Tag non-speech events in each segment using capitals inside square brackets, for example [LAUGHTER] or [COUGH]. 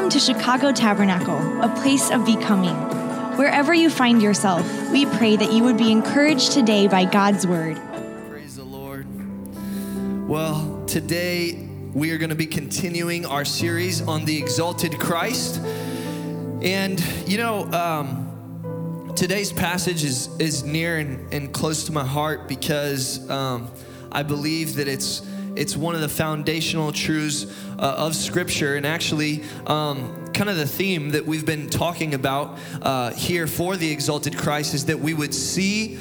Welcome to Chicago Tabernacle, a place of becoming. Wherever you find yourself, we pray that you would be encouraged today by God's word. Praise the Lord. Well, today we are going to be continuing our series on the exalted Christ. And, you know, um, today's passage is, is near and, and close to my heart because um, I believe that it's it's one of the foundational truths uh, of Scripture, and actually, um, kind of the theme that we've been talking about uh, here for the exalted Christ is that we would see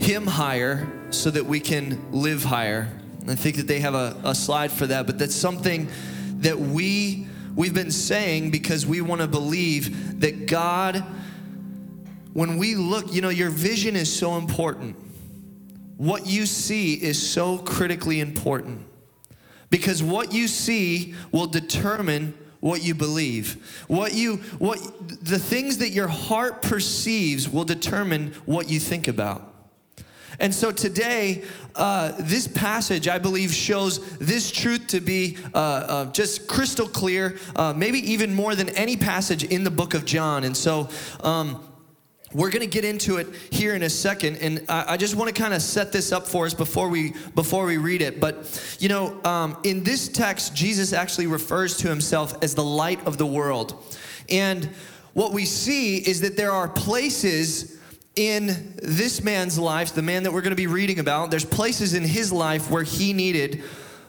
Him higher so that we can live higher. I think that they have a, a slide for that, but that's something that we we've been saying because we want to believe that God, when we look, you know, your vision is so important what you see is so critically important. Because what you see will determine what you believe. What you what the things that your heart perceives will determine what you think about. And so today uh, this passage i believe shows this truth to be uh, uh, just crystal clear uh, maybe even more than any passage in the book of john. And so um, we're going to get into it here in a second and i, I just want to kind of set this up for us before we before we read it. But you know um, in this text jesus actually refers to himself as the light of the world. And what we see is that there are places in this man's life the man that we're going to be reading about there's places in his life where he needed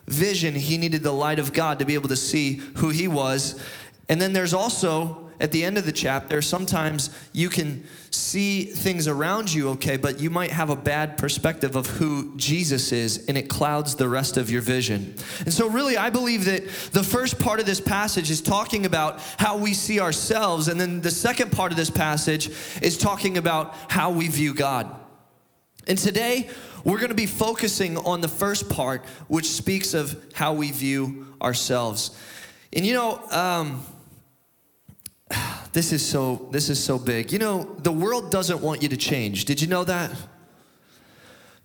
vision he needed the light of god to be able to see who he was. And then there's also at the end of the chapter, sometimes you can see things around you okay, but you might have a bad perspective of who Jesus is, and it clouds the rest of your vision. And so, really, I believe that the first part of this passage is talking about how we see ourselves, and then the second part of this passage is talking about how we view God. And today, we're going to be focusing on the first part, which speaks of how we view ourselves. And you know, um, this is so this is so big. You know, the world doesn't want you to change. Did you know that?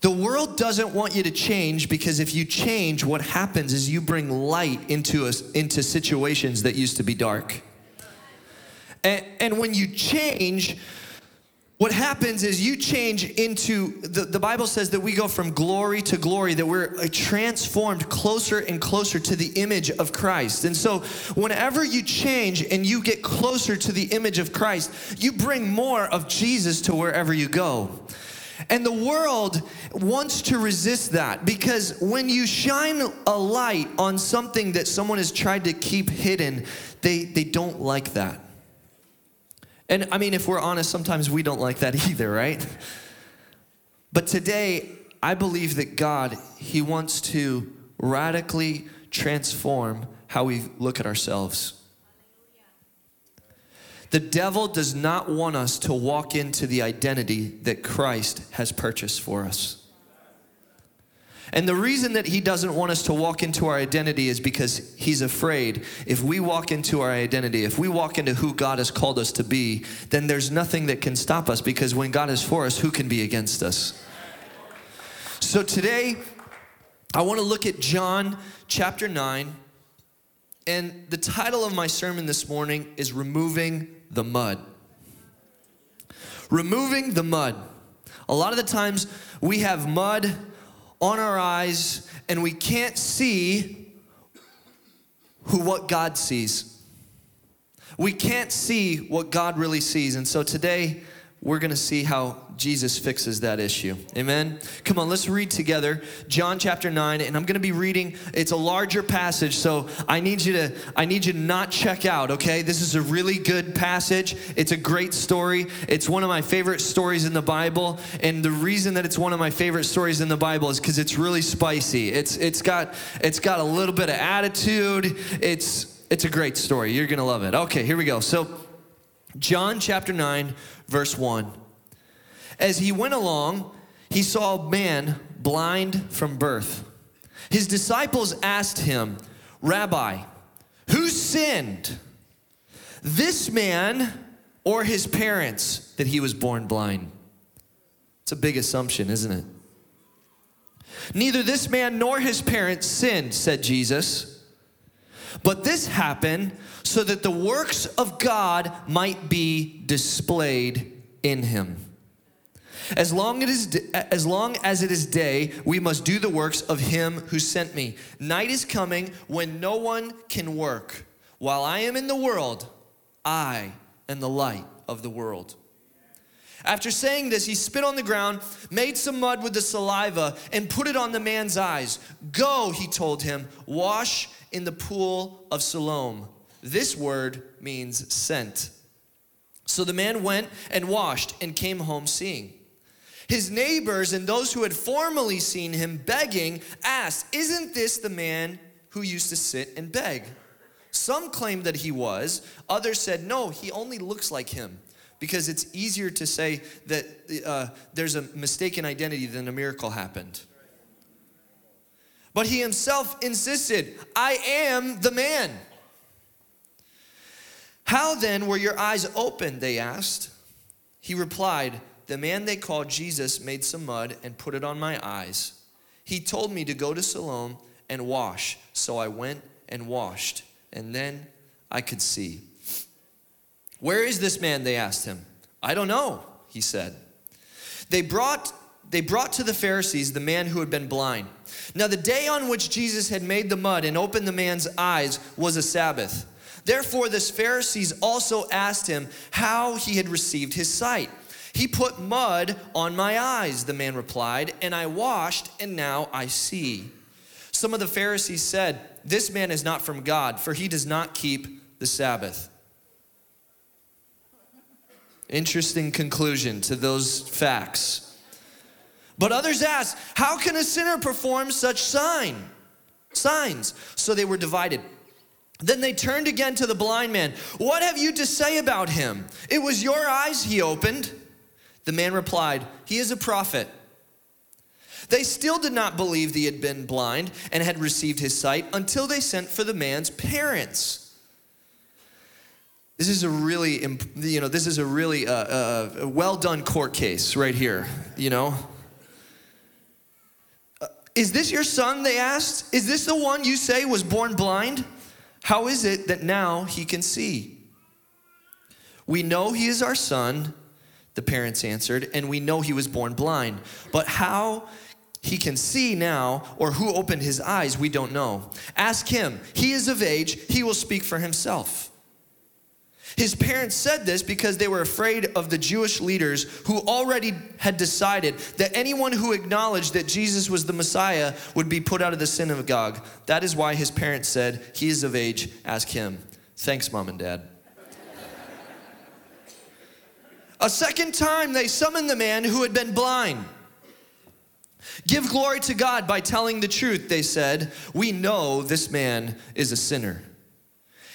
The world doesn't want you to change because if you change, what happens is you bring light into us into situations that used to be dark. And, and when you change, what happens is you change into the, the bible says that we go from glory to glory that we're uh, transformed closer and closer to the image of christ. And so whenever you change and you get closer to the image of christ you bring more of jesus to wherever you go. And the world wants to resist that because when you shine a light on something that someone has tried to keep hidden they, they don't like that and I mean, if we're honest, sometimes we don't like that [LAUGHS] either, right? But today, I believe that God, He wants to radically transform how we look at ourselves. The devil does not want us to walk into the identity that Christ has purchased for us. And the reason that he doesn't want us to walk into our identity is because he's afraid if we walk into our identity, if we walk into who God has called us to be, then there's nothing that can stop us because when God is for us, who can be against us? So today, I want to look at John chapter 9. And the title of my sermon this morning is Removing the Mud. Removing the mud. A lot of the times we have mud on our eyes and we can't see who what God sees. We can't see what God really sees. And so today we're going to see how Jesus fixes that issue. Amen. Come on, let's read together John chapter 9 and I'm to be reading it's a larger passage so I need you to I need you to not check out, okay? This is a really good passage. It's a great story. It's one of my favorite stories in the Bible and the reason that it's one of my favorite stories in the Bible is cuz it's really spicy. It's it's got it's got a little bit of attitude. It's it's a great story. You're to love it. Okay, here we go. So John chapter 9 verse 1 as he went along, he saw a man blind from birth. His disciples asked him, Rabbi, who sinned? This man or his parents that he was born blind? It's a big assumption, isn't it? Neither this man nor his parents sinned, said Jesus. But this happened so that the works of God might be displayed in him. As long, it is, as long as it is day, we must do the works of him who sent me. Night is coming when no one can work. While I am in the world, I am the light of the world. After saying this, he spit on the ground, made some mud with the saliva, and put it on the man's eyes. Go, he told him, wash in the pool of Siloam. This word means sent. So the man went and washed and came home seeing. His neighbors and those who had formerly seen him begging asked, Isn't this the man who used to sit and beg? Some claimed that he was, others said, No, he only looks like him. Because it's easier to say that uh, there's a mistaken identity than a miracle happened. But he himself insisted, I am the man. How then were your eyes opened? They asked. He replied, The man they called Jesus made some mud and put it on my eyes. He told me to go to Siloam and wash. So I went and washed, and then I could see. Where is this man? They asked him. I don't know, he said. They brought, they brought to the Pharisees the man who had been blind. Now, the day on which Jesus had made the mud and opened the man's eyes was a Sabbath. Therefore, the Pharisees also asked him how he had received his sight. He put mud on my eyes, the man replied, and I washed, and now I see. Some of the Pharisees said, This man is not from God, for he does not keep the Sabbath. Interesting conclusion to those facts. But others asked, How can a sinner perform such sign? Signs. So they were divided. Then they turned again to the blind man. What have you to say about him? It was your eyes he opened. The man replied, He is a prophet. They still did not believe he had been blind and had received his sight until they sent for the man's parents. This is a really, you know, this is a really uh, uh, well done court case right here, you know. Uh, is this your son? They asked. Is this the one you say was born blind? How is it that now he can see? We know he is our son, the parents answered, and we know he was born blind. But how he can see now or who opened his eyes, we don't know. Ask him. He is of age, he will speak for himself. His parents said this because they were afraid of the Jewish leaders who already had decided that anyone who acknowledged that Jesus was the Messiah would be put out of the synagogue. That is why his parents said, He is of age, ask him. Thanks, mom and dad. A second time, they summoned the man who had been blind. Give glory to God by telling the truth, they said. We know this man is a sinner.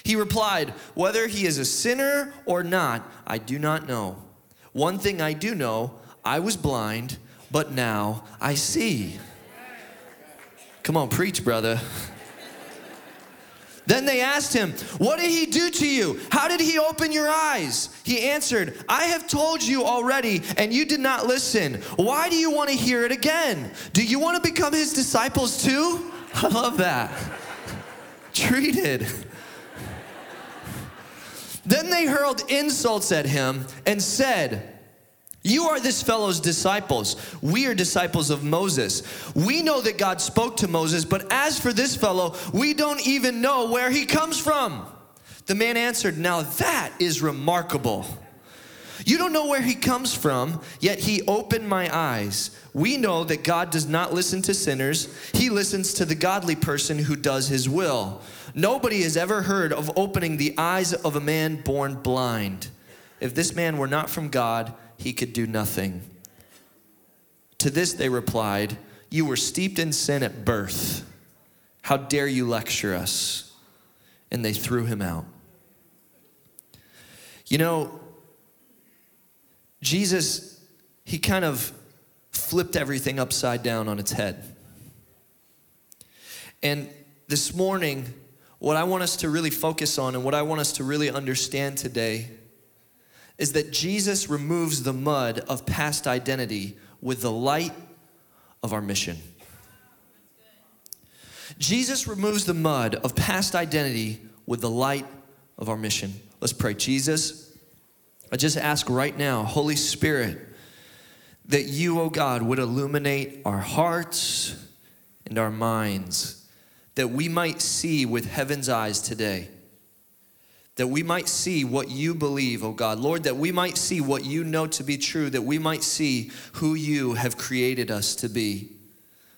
He replied, Whether he is a sinner or not, I do not know. One thing I do know I was blind, but now I see. Come on, preach, brother. Then they asked him, What did he do to you? How did he open your eyes? He answered, I have told you already, and you did not listen. Why do you want to hear it again? Do you want to become his disciples too? [LAUGHS] I love that. [LAUGHS] Treated. Then they hurled insults at him and said, you are this fellow's disciples. We are disciples of Moses. We know that God spoke to Moses, but as for this fellow, we don't even know where he comes from. The man answered, Now that is remarkable. You don't know where he comes from, yet he opened my eyes. We know that God does not listen to sinners, he listens to the godly person who does his will. Nobody has ever heard of opening the eyes of a man born blind. If this man were not from God, he could do nothing. To this they replied, You were steeped in sin at birth. How dare you lecture us? And they threw him out. You know, Jesus, he kind of flipped everything upside down on its head. And this morning, what I want us to really focus on and what I want us to really understand today is that Jesus removes the mud of past identity with the light of our mission. Jesus removes the mud of past identity with the light of our mission. Let's pray. Jesus, I just ask right now, Holy Spirit, that you, oh God, would illuminate our hearts and our minds, that we might see with heaven's eyes today that we might see what you believe, oh God. Lord, that we might see what you know to be true, that we might see who you have created us to be.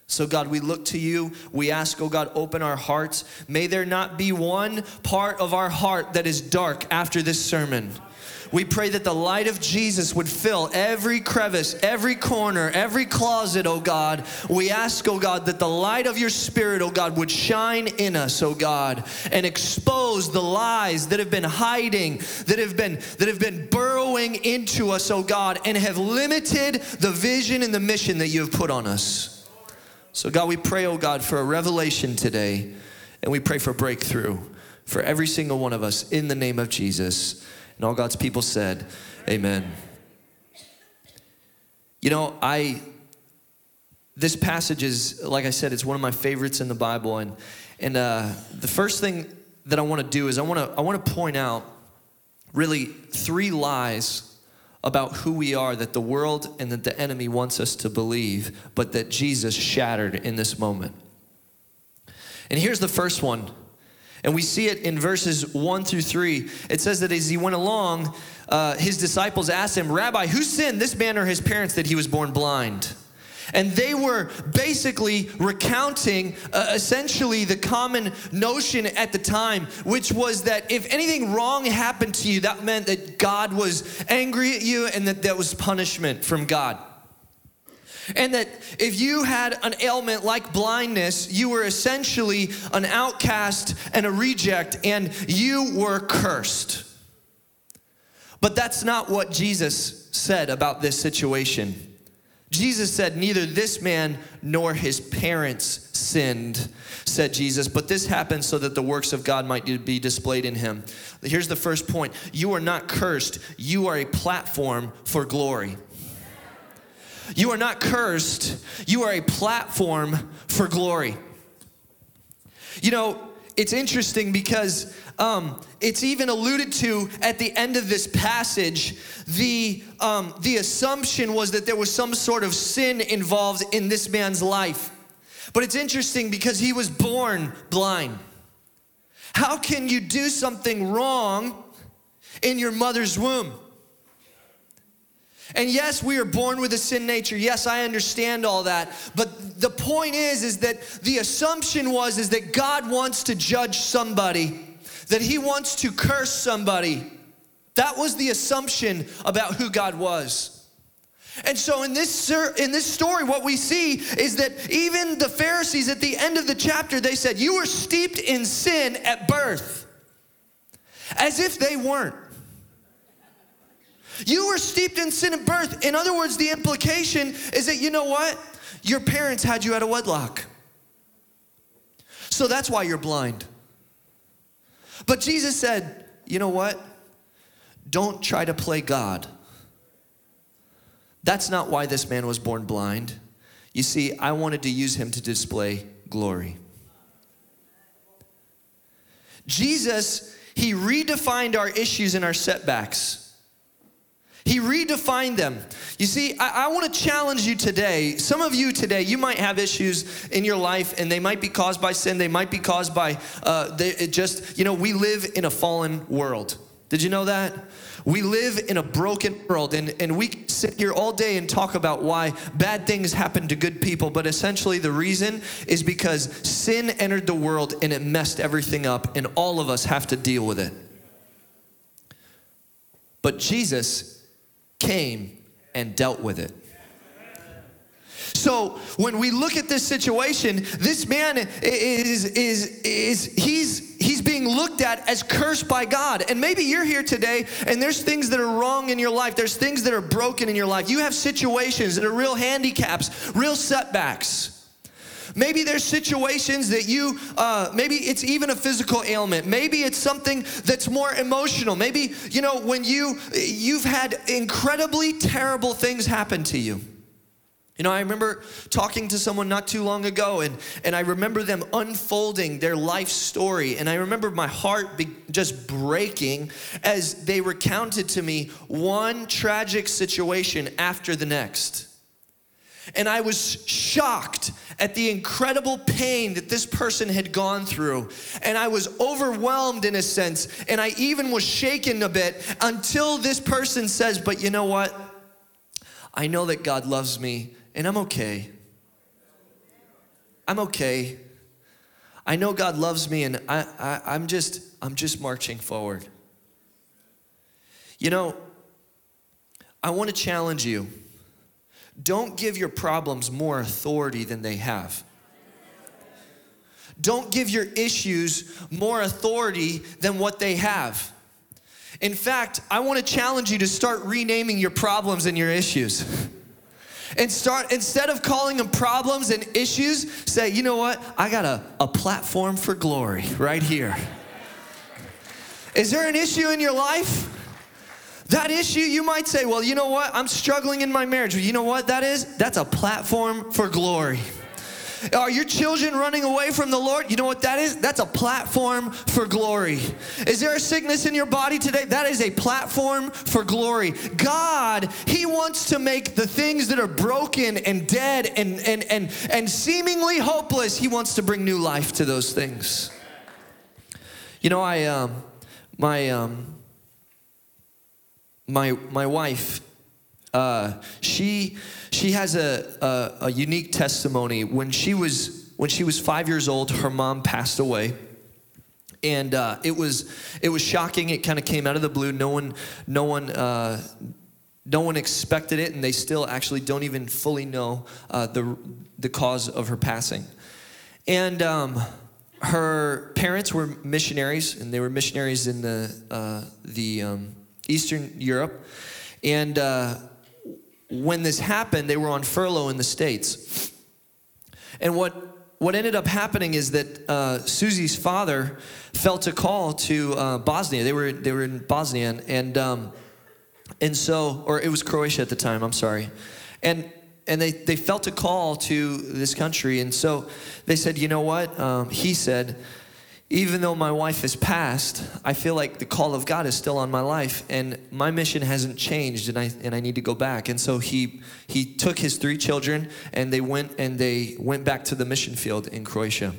So, God, we look to you. We ask, oh God, open our hearts. May there not be one part of our heart that is dark after this sermon. We pray that the light of Jesus would fill every crevice, every corner, every closet, oh God. We ask, oh God, that the light of your Spirit, oh God, would shine in us, oh God, and expose the lies that have been hiding, that have been that have been burrowing into us, oh God, and have limited the vision and the mission that you have put on us. So, God, we pray, oh God, for a revelation today, and we pray for breakthrough for every single one of us in the name of Jesus. And all God's people said, Amen. You know, I this passage is, like I said, it's one of my favorites in the Bible, and and uh, the first thing that I want to do is I want to I want to point out really three lies about who we are that the world and that the enemy wants us to believe, but that Jesus shattered in this moment. And here's the first one and we see it in verses one through three. It says that as he went along, uh, his disciples asked him, Rabbi, who sinned, this man or his parents, that he was born blind? And they were basically recounting uh, essentially the common notion at the time, which was that if anything wrong happened to you, that meant that God was angry at you and that there was punishment from God. And that if you had an ailment like blindness, you were essentially an outcast and a reject, and you were cursed. But that's not what Jesus said about this situation. Jesus said, Neither this man nor his parents sinned, said Jesus, but this happened so that the works of God might be displayed in him. Here's the first point you are not cursed, you are a platform for glory. You are not cursed, you are a platform for glory. You know, it's interesting because um, it's even alluded to at the end of this passage. The, um, the assumption was that there was some sort of sin involved in this man's life. But it's interesting because he was born blind. How can you do something wrong in your mother's womb? And yes, we are born with a sin nature. Yes, I understand all that. But the point is is that the assumption was is that God wants to judge somebody, that he wants to curse somebody. That was the assumption about who God was. And so in this in this story what we see is that even the Pharisees at the end of the chapter they said you were steeped in sin at birth. As if they weren't. You were steeped in sin at birth. In other words, the implication is that you know what? Your parents had you out of wedlock. So that's why you're blind. But Jesus said, you know what? Don't try to play God. That's not why this man was born blind. You see, I wanted to use him to display glory. Jesus, he redefined our issues and our setbacks. He redefined them. You see, I, I want to challenge you today. Some of you today, you might have issues in your life, and they might be caused by sin. They might be caused by uh, they, it just, you know, we live in a fallen world. Did you know that? We live in a broken world, and, and we sit here all day and talk about why bad things happen to good people, but essentially the reason is because sin entered the world and it messed everything up, and all of us have to deal with it. But Jesus came and dealt with it. So when we look at this situation, this man is is is he's he's being looked at as cursed by God. And maybe you're here today and there's things that are wrong in your life. There's things that are broken in your life. You have situations that are real handicaps, real setbacks. Maybe there's situations that you, uh, maybe it's even a physical ailment. Maybe it's something that's more emotional. Maybe, you know, when you, you've had incredibly terrible things happen to you. You know, I remember talking to someone not too long ago, and, and I remember them unfolding their life story. And I remember my heart be, just breaking as they recounted to me one tragic situation after the next. And I was shocked at the incredible pain that this person had gone through. And I was overwhelmed in a sense. And I even was shaken a bit until this person says, But you know what? I know that God loves me and I'm okay. I'm okay. I know God loves me and I, I, I'm just I'm just marching forward. You know, I want to challenge you. Don't give your problems more authority than they have. Don't give your issues more authority than what they have. In fact, I want to challenge you to start renaming your problems and your issues. and start instead of calling them problems and issues say you know what i got a, a platform for glory right here is there an issue in your life that issue you might say well you know what i'm struggling in my marriage you know what that is that's a platform for glory are your children running away from the Lord? You know what that is? That's a platform for glory. Is there a sickness in your body today? That is a platform for glory. God, He wants to make the things that are broken and dead and, and, and, and seemingly hopeless, He wants to bring new life to those things. You know, I, um, my, um, my, my wife, uh, she she has a, a, a unique testimony. When she was when she was five years old, her mom passed away and uh, it was it was shocking. It kind of came out of the blue. No one no one uh, no one expected it, and they still actually don't even fully know uh, the the cause of her passing. And um, her parents were missionaries, and they were missionaries in the uh, the um, Eastern Europe, and uh, when this happened, they were on furlough in the States. And what what ended up happening is that uh, Susie's father felt a call to uh, Bosnia. They were they were in Bosnia, and um, and so, or it was Croatia at the time. I'm sorry, and and they they felt a call to this country, and so they said, you know what? Um, he said, even though my wife has passed, I feel like the call of God is still on my life and my mission hasn't changed and I, and I need to go back. And so he, he took his three children and they went and they went back to the mission field in Croatia.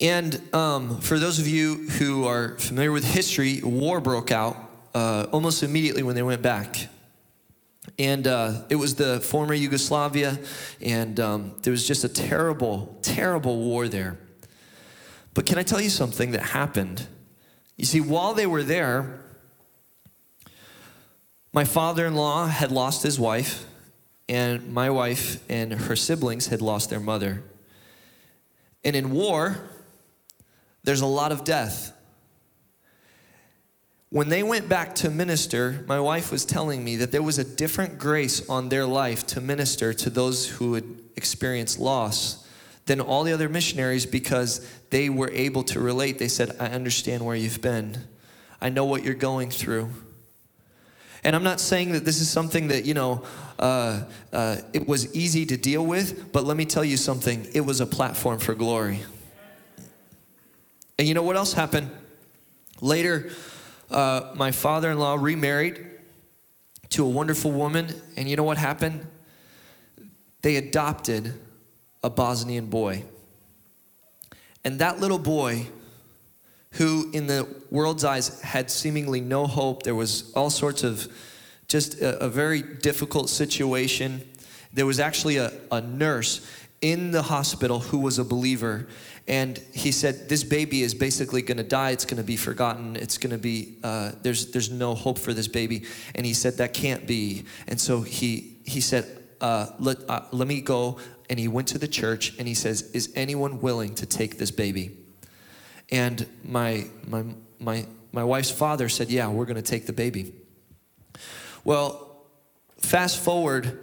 And um, for those of you who are familiar with history, war broke out uh, almost immediately when they went back. And uh, it was the former Yugoslavia, and um, there was just a terrible, terrible war there. But can I tell you something that happened? You see, while they were there, my father in law had lost his wife, and my wife and her siblings had lost their mother. And in war, there's a lot of death. When they went back to minister, my wife was telling me that there was a different grace on their life to minister to those who had experienced loss than all the other missionaries because they were able to relate. They said, I understand where you've been, I know what you're going through. And I'm not saying that this is something that, you know, uh, uh, it was easy to deal with, but let me tell you something it was a platform for glory. And you know what else happened? Later, uh, my father in law remarried to a wonderful woman, and you know what happened? They adopted a Bosnian boy. And that little boy, who in the world's eyes had seemingly no hope, there was all sorts of just a, a very difficult situation. There was actually a, a nurse in the hospital who was a believer. And he said, This baby is basically going to die. It's going to be forgotten. It's going to be, uh, there's, there's no hope for this baby. And he said, That can't be. And so he, he said, uh, let, uh, let me go and he went to the church and he says, Is anyone willing to take this baby? And my, my, my, my wife's father said, Yeah, we're going to take the baby. Well, fast forward,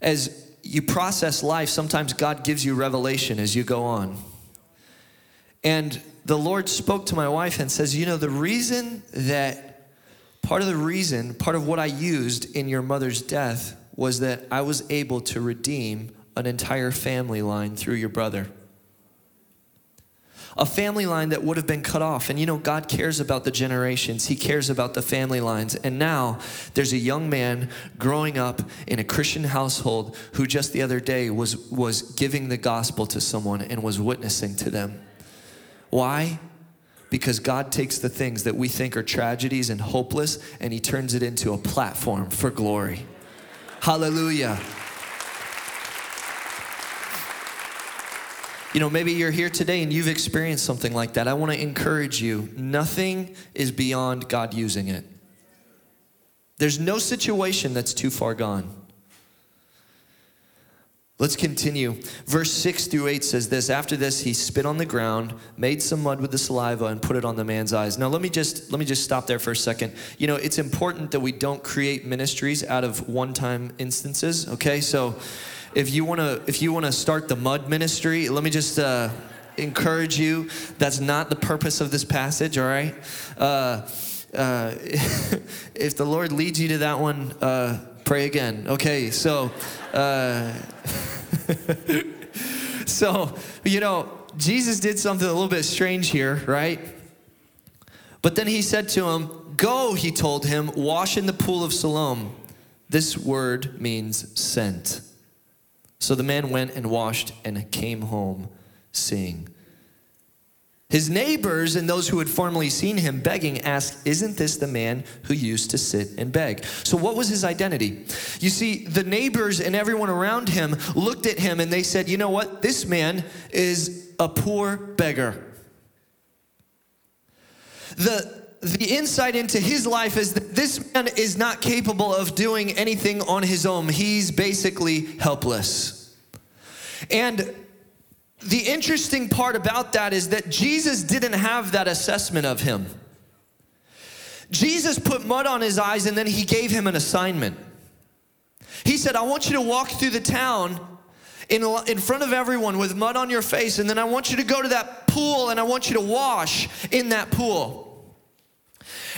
as you process life, sometimes God gives you revelation as you go on. And the Lord spoke to my wife and says, You know, the reason that part of the reason, part of what I used in your mother's death was that I was able to redeem an entire family line through your brother. A family line that would have been cut off. And you know, God cares about the generations, He cares about the family lines. And now there's a young man growing up in a Christian household who just the other day was, was giving the gospel to someone and was witnessing to them. Why? Because God takes the things that we think are tragedies and hopeless and He turns it into a platform for glory. Hallelujah. You know, maybe you're here today and you've experienced something like that. I want to encourage you nothing is beyond God using it. There's no situation that's too far gone. Let's continue. Verse 6 through 8 says this After this, he spit on the ground, made some mud with the saliva, and put it on the man's eyes. Now, let me just, let me just stop there for a second. You know, it's important that we don't create ministries out of one time instances, okay? So, if you want to if you want to start the mud ministry let me just uh, encourage you. That's not the purpose of this passage all right? Uh, uh, [LAUGHS] if the lord leads you to that one uh, pray again. Okay so uh, [LAUGHS] so you know jesus did something a little bit strange here right? But then he said to him go he told him wash in the pool of siloam. This word means sent so the man went and washed and came home seeing. His neighbors and those who had formerly seen him begging asked, Isn't this the man who used to sit and beg? So, what was his identity? You see, the neighbors and everyone around him looked at him and they said, You know what? This man is a poor beggar. The, the insight into his life is that this man is not capable of doing anything on his own. He's basically helpless. And the interesting part about that is that Jesus didn't have that assessment of him. Jesus put mud on his eyes and then he gave him an assignment. He said, I want you to walk through the town in, in front of everyone with mud on your face, and then I want you to go to that pool and I want you to wash in that pool.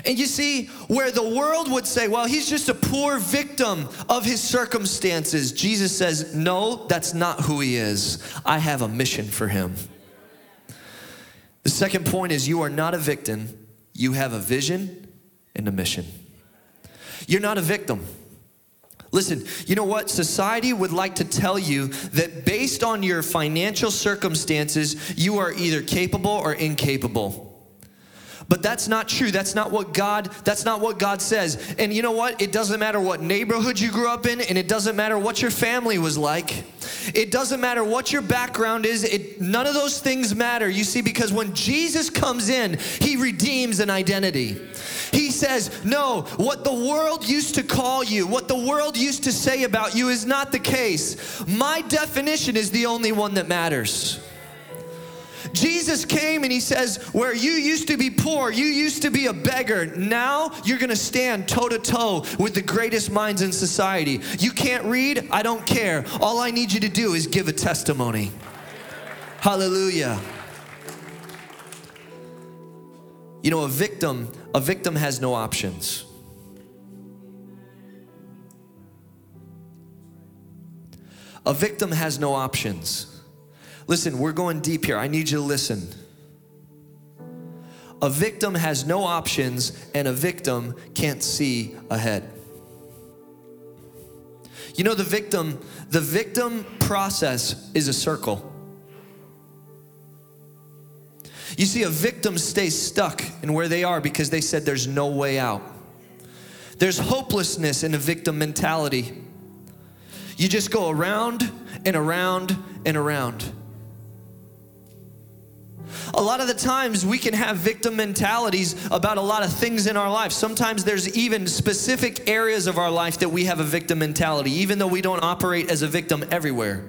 And you see, where the world would say, well, he's just a poor victim of his circumstances, Jesus says, no, that's not who he is. I have a mission for him. The second point is you are not a victim, you have a vision and a mission. You're not a victim. Listen, you know what? Society would like to tell you that based on your financial circumstances, you are either capable or incapable. But that's not true. That's not what God that's not what God says. And you know what? It doesn't matter what neighborhood you grew up in and it doesn't matter what your family was like. It doesn't matter what your background is. It, none of those things matter. You see because when Jesus comes in, he redeems an identity. He says, "No, what the world used to call you, what the world used to say about you is not the case. My definition is the only one that matters." Jesus came and he says, Where you used to be poor, you used to be a beggar, now you're gonna stand toe to toe with the greatest minds in society. You can't read, I don't care. All I need you to do is give a testimony. Hallelujah. You know, a victim, a victim has no options. A victim has no options. Listen, we're going deep here. I need you to listen. A victim has no options, and a victim can't see ahead. You know, the victim, the victim process is a circle. You see, a victim stays stuck in where they are because they said there's no way out. There's hopelessness in a victim mentality. You just go around and around and around. A lot of the times we can have victim mentalities about a lot of things in our life. Sometimes there's even specific areas of our life that we have a victim mentality, even though we don't operate as a victim everywhere.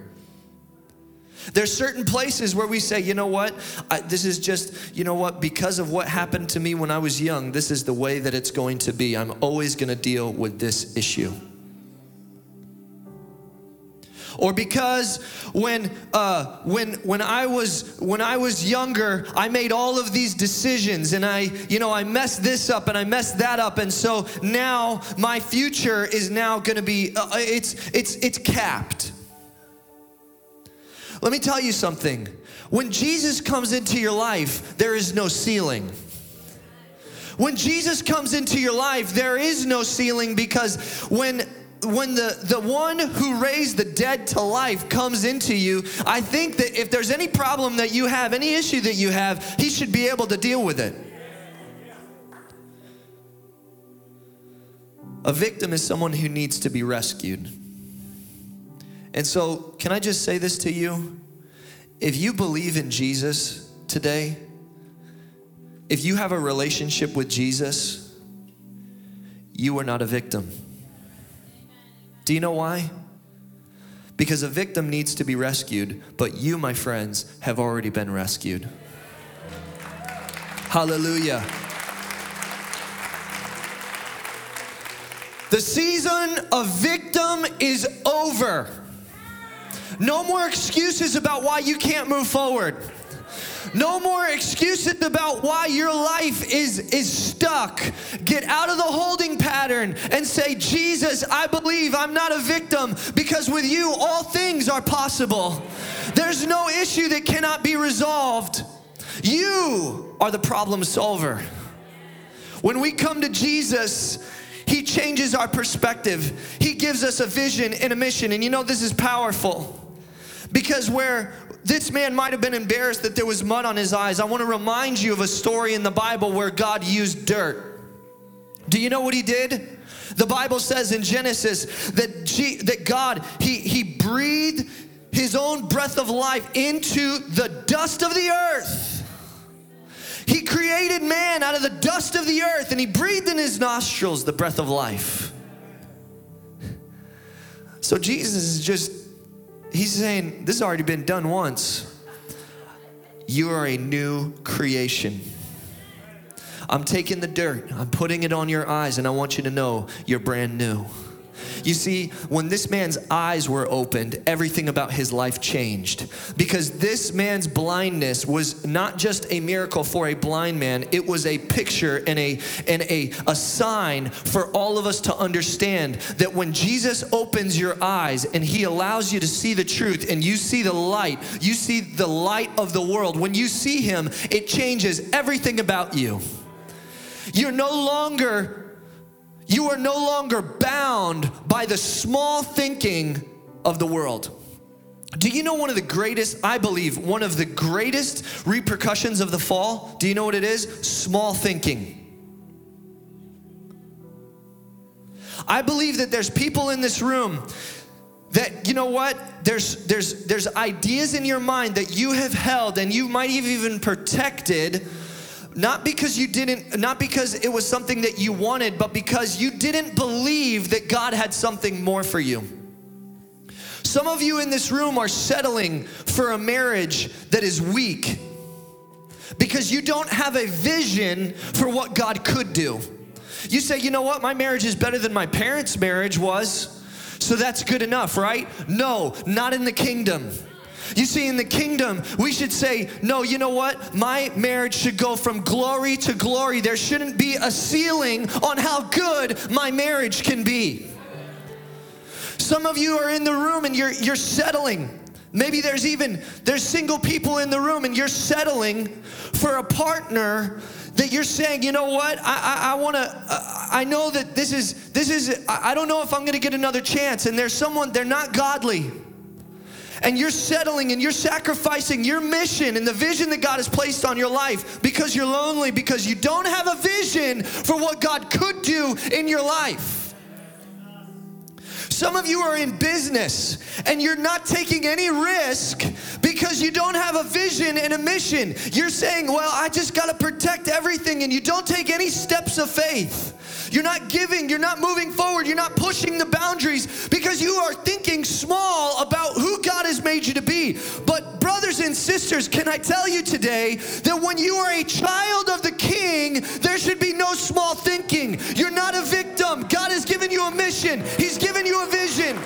There's certain places where we say, you know what, I, this is just, you know what, because of what happened to me when I was young, this is the way that it's going to be. I'm always going to deal with this issue. Or because when uh, when when I was when I was younger, I made all of these decisions and I you know I messed this up and I messed that up, and so now my future is now going to be uh, it's it's it's capped. Let me tell you something. When Jesus comes into your life, there is no ceiling. When Jesus comes into your life, there is no ceiling because when when the, the one who raised the dead to life comes into you, I think that if there's any problem that you have, any issue that you have, he should be able to deal with it. A victim is someone who needs to be rescued. And so, can I just say this to you? If you believe in Jesus today, if you have a relationship with Jesus, you are not a victim. Do you know why? Because a victim needs to be rescued, but you, my friends, have already been rescued. Hallelujah. The season of victim is over. No more excuses about why you can't move forward. No more excuses about why your life is, is stuck. Get out of the holding pattern and say, Jesus, I believe I'm not a victim because with you all things are possible. There's no issue that cannot be resolved. You are the problem solver. When we come to Jesus, He changes our perspective. He gives us a vision and a mission. And you know, this is powerful because where this man might have been embarrassed that there was mud on his eyes. I want to remind you of a story in the Bible where God used dirt. Do you know what he did? The Bible says in Genesis that, G, that God, he, he breathed his own breath of life into the dust of the earth. He created man out of the dust of the earth and he breathed in his nostrils the breath of life. So Jesus is just he's saying, This has already been done once. You are a new creation. I'm taking the dirt, I'm putting it on your eyes, and I want you to know you're brand new. You see, when this man's eyes were opened, everything about his life changed. Because this man's blindness was not just a miracle for a blind man, it was a picture and a and a, a sign for all of us to understand that when Jesus opens your eyes and he allows you to see the truth and you see the light, you see the light of the world. When you see him, it changes everything about you. You're no longer you are no longer bound by the small thinking of the world. Do you know one of the greatest, I believe, one of the greatest repercussions of the fall? Do you know what it is? Small thinking. I believe that there's people in this room that you know what there's there's there's ideas in your mind that you have held and you might have even protected not because you didn't, not because it was something that you wanted, but because you didn't believe that God had something more for you. Some of you in this room are settling for a marriage that is weak because you don't have a vision for what God could do. You say, you know what, my marriage is better than my parents' marriage was, so that's good enough, right? No, not in the kingdom. You see, in the kingdom, we should say, no, you know what? My marriage should go from glory to glory. There shouldn't be a ceiling on how good my marriage can be. Some of you are in the room and you're, you're settling. Maybe there's even there's single people in the room and you're settling for a partner that you're saying, you know what? I, I, I want to. Uh, I know that this is this is. I don't know if I'm going to get another chance. And there's someone they're not godly and you're settling and you're sacrificing your mission and the vision that God has placed on your life because you're lonely, because you don't have a vision for what God could do in your life. Some of you are in business and you're not taking any risk because you don't have a vision and a mission. You're saying, Well, I just got to protect everything, and you don't take any steps of faith. You're not giving, you're not moving forward, you're not pushing the boundaries because you are thinking small about who God has made you to be. But, brothers and sisters, can I tell you today that when you are a child of the King, there should be no small thinking. You're not a victim. God has given you a mission, He's given you a vision.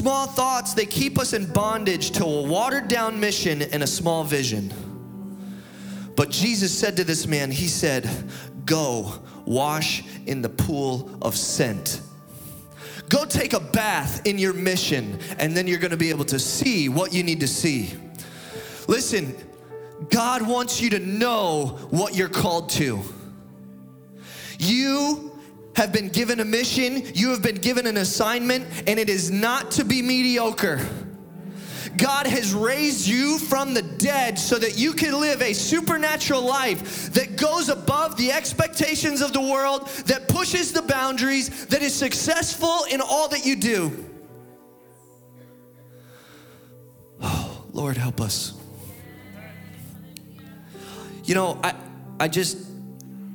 Small thoughts, they keep us in bondage to a watered down mission and a small vision. But Jesus said to this man, He said, Go wash in the pool of sent. Go take a bath in your mission, and then you're gonna be able to see what you need to see. Listen, God wants you to know what you're called to. You have been given a mission, you have been given an assignment, and it is not to be mediocre. God has raised you from the dead so that you can live a supernatural life that goes above the expectations of the world, that pushes the boundaries, that is successful in all that you do. Oh, Lord, help us. You know, I, I just,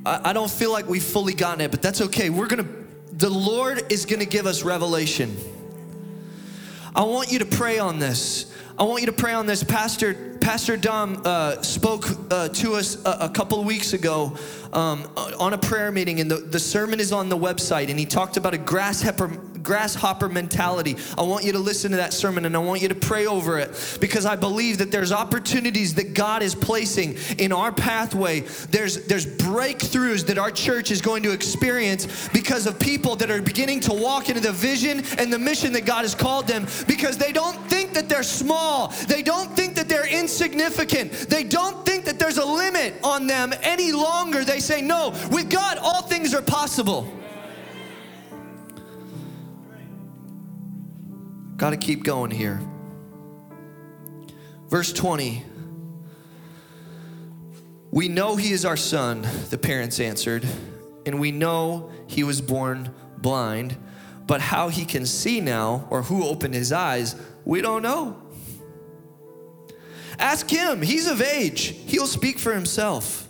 I, don't feel like we've fully gotten it, but that's okay. We're gonna, the Lord is gonna give us revelation. I want you to pray on this. I want you to pray on this. Pastor Pastor Dom uh, spoke uh, to us a, a, couple weeks ago um, on a prayer meeting, and the, the sermon is on the website, and he talked about a grasshopper grasshopper mentality. I want you to listen to that sermon and I want you to pray over it because I believe that there's opportunities that God is placing in our pathway. There's there's breakthroughs that our church is going to experience because of people that are beginning to walk into the vision and the mission that God has called them because they don't think that they're small. They don't think that they're insignificant. They don't think that there's a limit on them any longer. They say, "No, with God all things are possible." Got to keep going here. Verse 20. We know he is our son, the parents answered, and we know he was born blind, but how he can see now or who opened his eyes, we don't know. Ask him, he's of age, he'll speak for himself.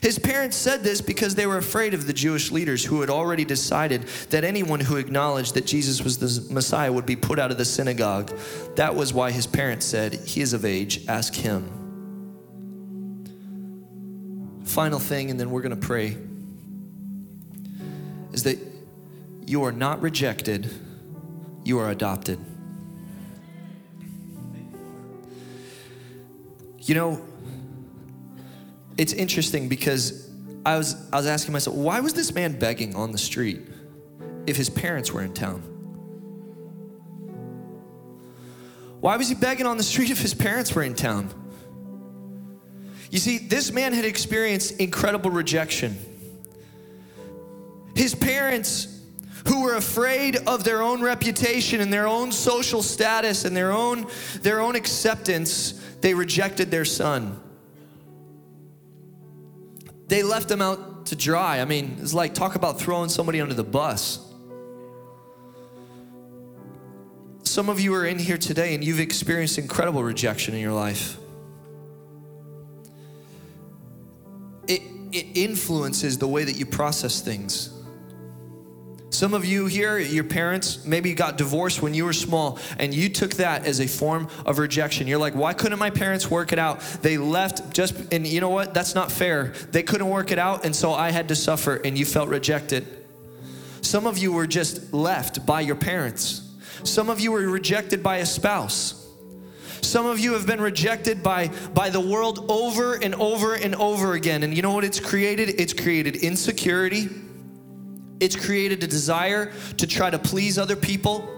His parents said this because they were afraid of the Jewish leaders who had already decided that anyone who acknowledged that Jesus was the Messiah would be put out of the synagogue. That was why his parents said, He is of age, ask him. Final thing, and then we're going to pray, is that you are not rejected, you are adopted. You know, it's interesting because I was, I was asking myself, why was this man begging on the street if his parents were in town? Why was he begging on the street [LAUGHS] if his parents were in town? You see, this man had experienced incredible rejection. His parents, who were afraid of their own reputation and their own social status and their own, their own acceptance, they rejected their son they left him out to dry. I mean, it's like talk about throwing somebody under the bus. Some of you are in here today and you've experienced incredible rejection in your life. It, it influences the way that you process things. Some of you here, your parents maybe got divorced when you were small, and you took that as a form of rejection. You're like, why couldn't my parents work it out? They left just, and you know what? That's not fair. They couldn't work it out, and so I had to suffer, and you felt rejected. Some of you were just left by your parents. Some of you were rejected by a spouse. Some of you have been rejected by, by the world over and over and over again. And you know what it's created? It's created insecurity it's created a desire to try to please other people.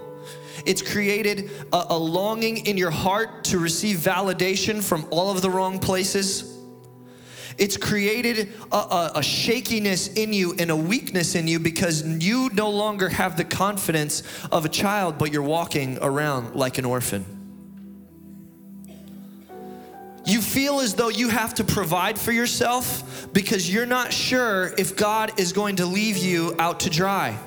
It's created a, a, longing in your heart to receive validation from all of the wrong places. It's created a, a, a shakiness in you and a weakness in you because you no longer have the confidence of a child, but you're walking around like an orphan. You feel as though you have to provide for yourself because you're not sure if God is going to leave you out to dry.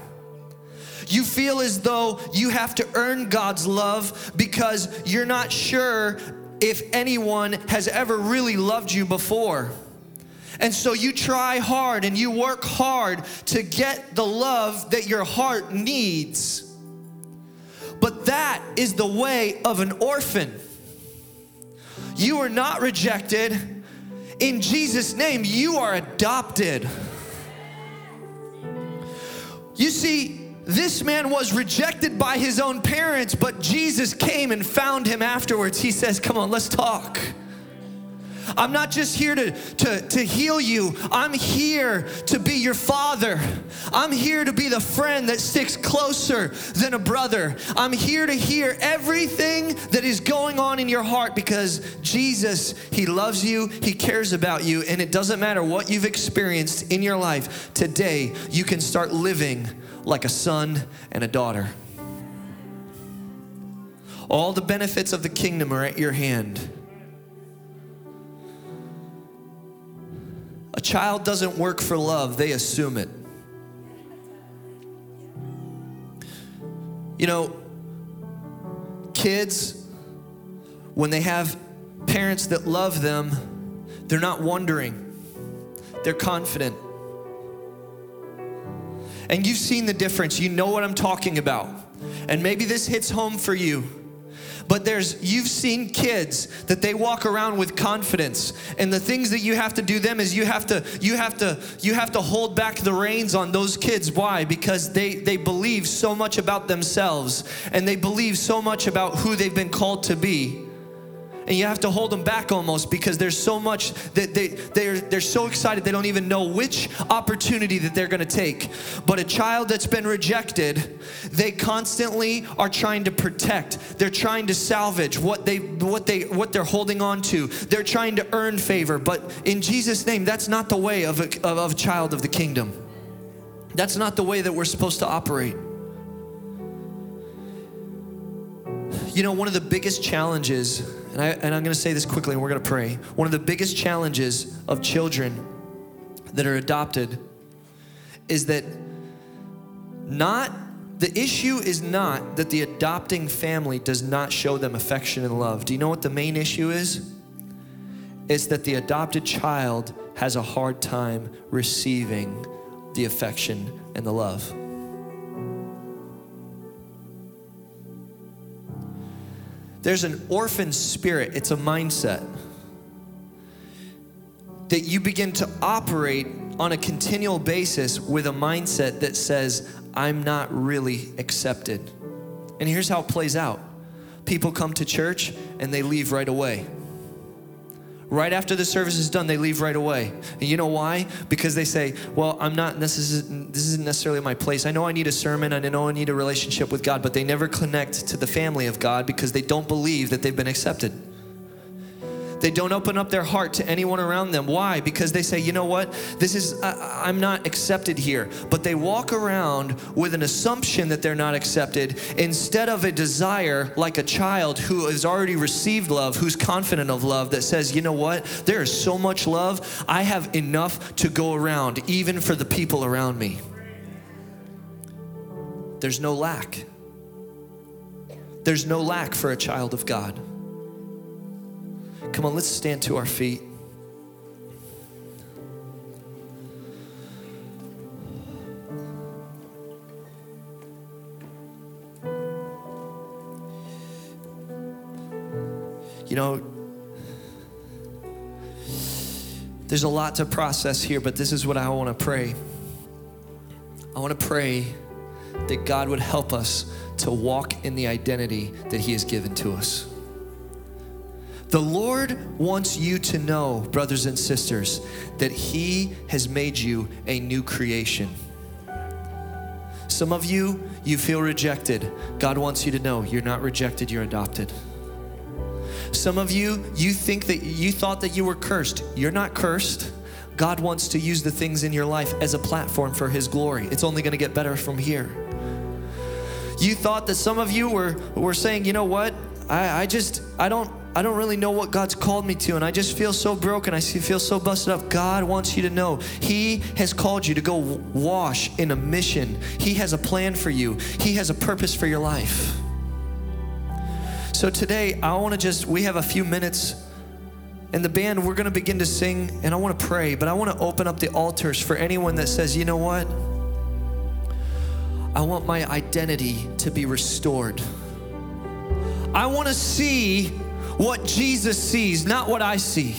You feel as though you have to earn God's love because you're not sure if anyone has ever really loved you before. And so you try hard and you work hard to get the love that your heart needs. But that is the way of an orphan. You are not rejected. In Jesus' name, you are adopted. You see, this man was rejected by his own parents, but Jesus came and found him afterwards. He says, Come on, let's talk. I'm not just here to, to, to heal you, I'm here to be your father. I'm here to be the friend that sticks closer than a brother. I'm here to hear everything that is going on in your heart because Jesus, He loves you, He cares about you, and it doesn't matter what you've experienced in your life. Today, you can start living like a son and a daughter. All the benefits of the kingdom are at your hand. A child doesn't work for love, they assume it. You know, kids, when they have parents that love them, they're not wondering, they're confident. And you've seen the difference, you know what I'm talking about. And maybe this hits home for you but there's you've seen kids that they walk around with confidence. And the things that you have to do them is you have to you have to you have to hold back the reins on those kids. Why? Because they they believe so much about themselves and they believe so much about who they've been called to be and you have to hold them back almost because there's so much that they they're they're so excited they don't even know which opportunity that they're going to take. But a child that's been rejected they constantly are trying to protect. They're trying to salvage what they what they what they're holding on to. They're trying to earn favor but in Jesus name that's not the way of a, of a child of the kingdom. That's not the way that we're supposed to operate. You know one of the biggest challenges and, I, and I'm going to say this quickly and we're going to pray. One of the biggest challenges of children that are adopted is that not, the issue is not that the adopting family does not show them affection and love. Do you know what the main issue is? It's that the adopted child has a hard time receiving the affection and the love. There's an orphan spirit, it's a mindset that you begin to operate on a continual basis with a mindset that says, I'm not really accepted. And here's how it plays out people come to church and they leave right away. Right after the service is done, they leave right away. And you know why? Because they say, Well, I'm not, this isn't, this isn't necessarily my place. I know I need a sermon, I know I need a relationship with God, but they never connect to the family of God because they don't believe that they've been accepted. They don't open up their heart to anyone around them. Why? Because they say, you know what? This is, I'm not accepted here. But they walk around with an assumption that they're not accepted instead of a desire like a child who has already received love, who's confident of love, that says, you know what? There is so much love. I have enough to go around, even for the people around me. There's no lack. There's no lack for a child of God. Come on, let's stand to our feet. You know, there's a lot to process here, but this is what I want to pray. I want to pray that God would help us to walk in the identity that He has given to us. The Lord wants you to know, brothers and sisters, that He has made you a new creation. Some of you, you feel rejected. God wants you to know you're not rejected, you're adopted. Some of you, you think that you thought that you were cursed. You're not cursed. God wants to use the things in your life as a platform for His glory. It's only going to get better from here. You thought that some of you were, were saying, you know what? I, I just, I don't, I don't really know what God's called me to, and I just feel so broken. I feel so busted up. God wants you to know He has called you to go wash in a mission. He has a plan for you, He has a purpose for your life. So today, I want to just, we have a few minutes. And the band, we're going to begin to sing, and I want to pray, but I want to open up the altars for anyone that says, you know what? I want my identity to be restored. I want to see what Jesus sees, not what I see.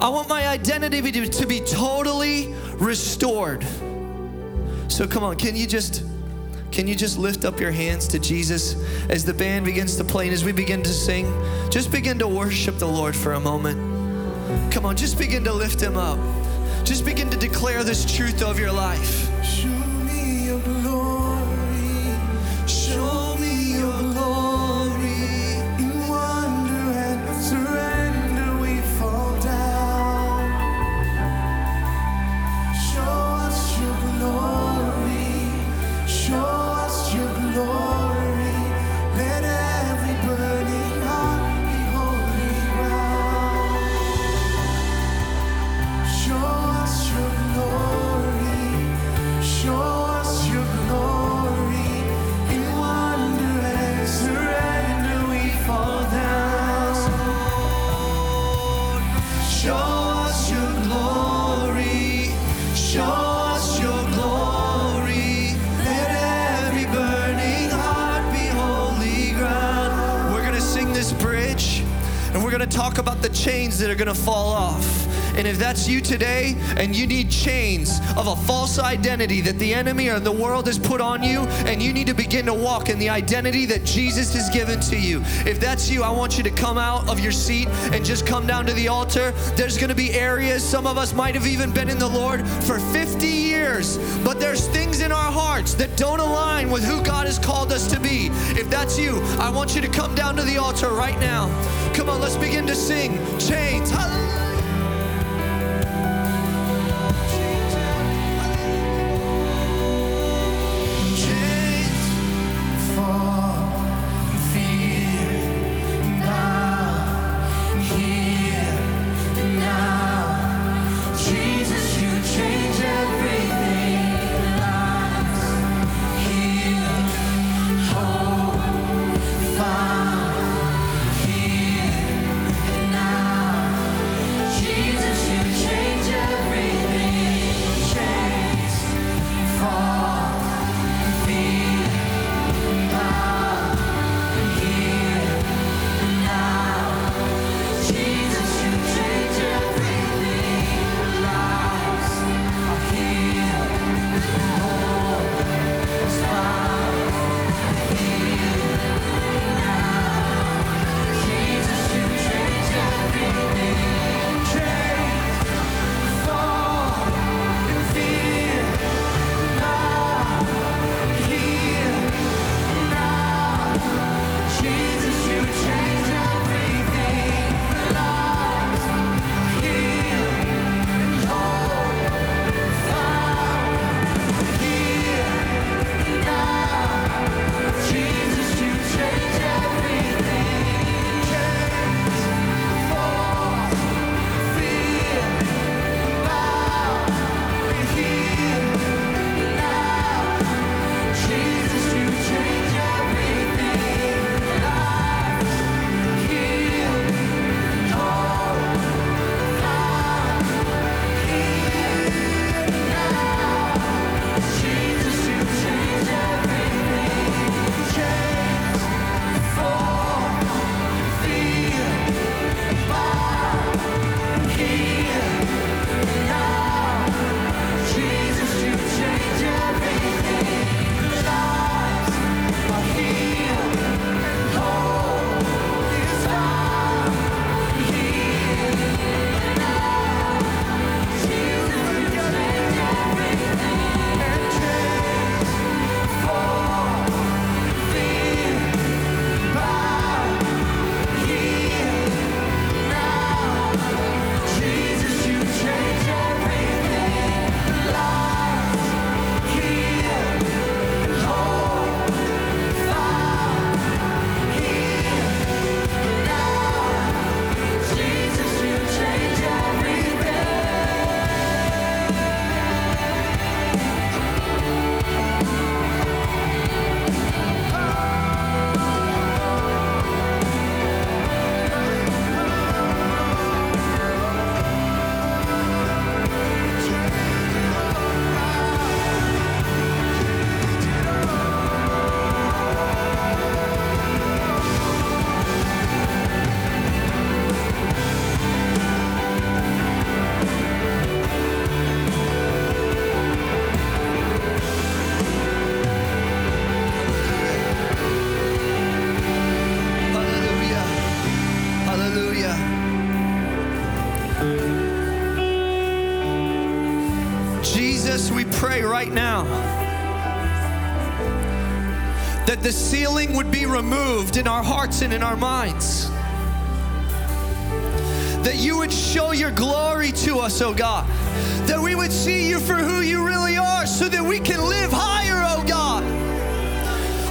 I want my identity to, be totally restored. So come on, can you just can you just lift up your hands to Jesus as the band begins to play and as we begin to sing? Just begin to worship the Lord for a moment. Come on, just begin to lift Him up. Just begin to declare this truth of your life. Chains that are going to fall off. And if that's you today and you need chains of a false identity that the enemy or the world has put on you, and you need to begin to walk in the identity that Jesus has given to you. If that's you, I want you to come out of your seat and just come down to the altar. There's going to be areas, some of us might have even been in the Lord for 50 years, but there's things in our hearts that don't align with who God has called us to be. If that's you, I want you to come down to the altar right now. Come on, let's begin to sing. Chains. Hallelujah. That the ceiling would be removed in our hearts and in our minds. That you would show your glory to us, oh God. That we would see you for who you really are so that we can live higher, oh God.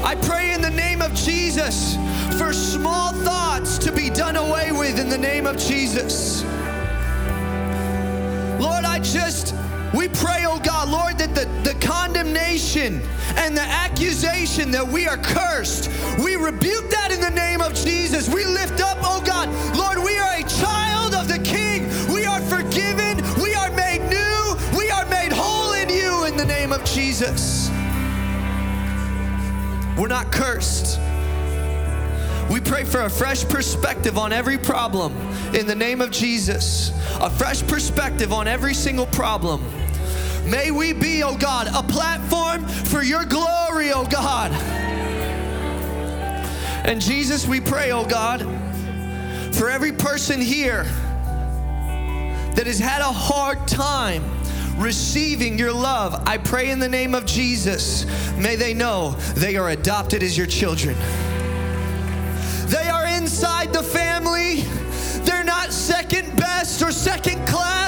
I pray in the name of Jesus for small thoughts to be done away with in the name of Jesus. Lord, I just, pray, oh God, Lord, that the, the condemnation and the accusation that we are cursed, we rebuke that in the name of Jesus. We lift up, oh God, Lord, we are a child of the King. We are forgiven. We are made new. We are made whole in you in the name of Jesus. We're not cursed. We pray for a fresh perspective on every problem in the name of Jesus. A fresh perspective on every single problem. May we be, oh God, a platform for your glory, oh God. And Jesus, we pray, oh God, for every person here that has had a hard time receiving your love, I pray in the name of Jesus, may they know they are adopted as your children. They are inside the family. They're not second best or second class.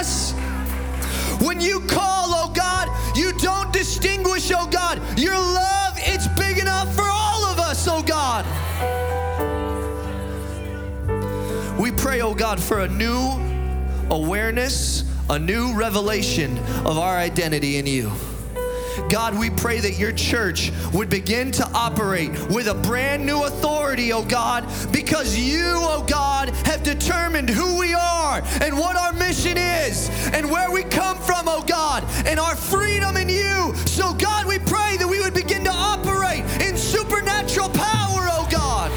When you call, oh God, you don't distinguish, oh God. Your love, it's big enough for all of us, oh God. We pray, oh God, for a new awareness, a new revelation of our identity in you. God, we pray that your church would begin to operate with a brand new authority, oh God, because you, oh God, have determined who we are and what our mission is and where we come from, oh God, and our freedom in you. So, God, we pray that we would begin to operate in supernatural power, oh God.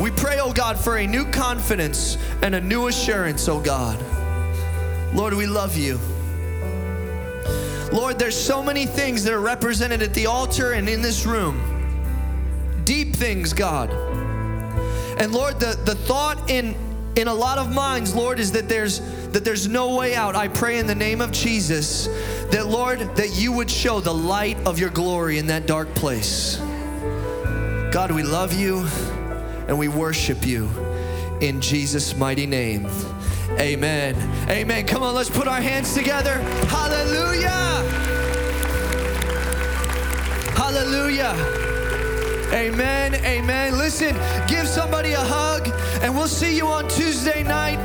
We pray, oh God, for a new confidence and a new assurance, oh God. Lord, we love you. Lord, there's so many things that are represented at the altar and in this room. Deep things, God. And Lord, the, the thought in in a lot of minds, Lord, is that there's that there's no way out. I pray in the name of Jesus that Lord, that you would show the light of your glory in that dark place. God, we love you and we worship you in Jesus' mighty name. Amen. Amen. Come on, let's put our hands together. Hallelujah. Hallelujah. Amen. Amen. Listen, give somebody a hug, and we'll see you on Tuesday night.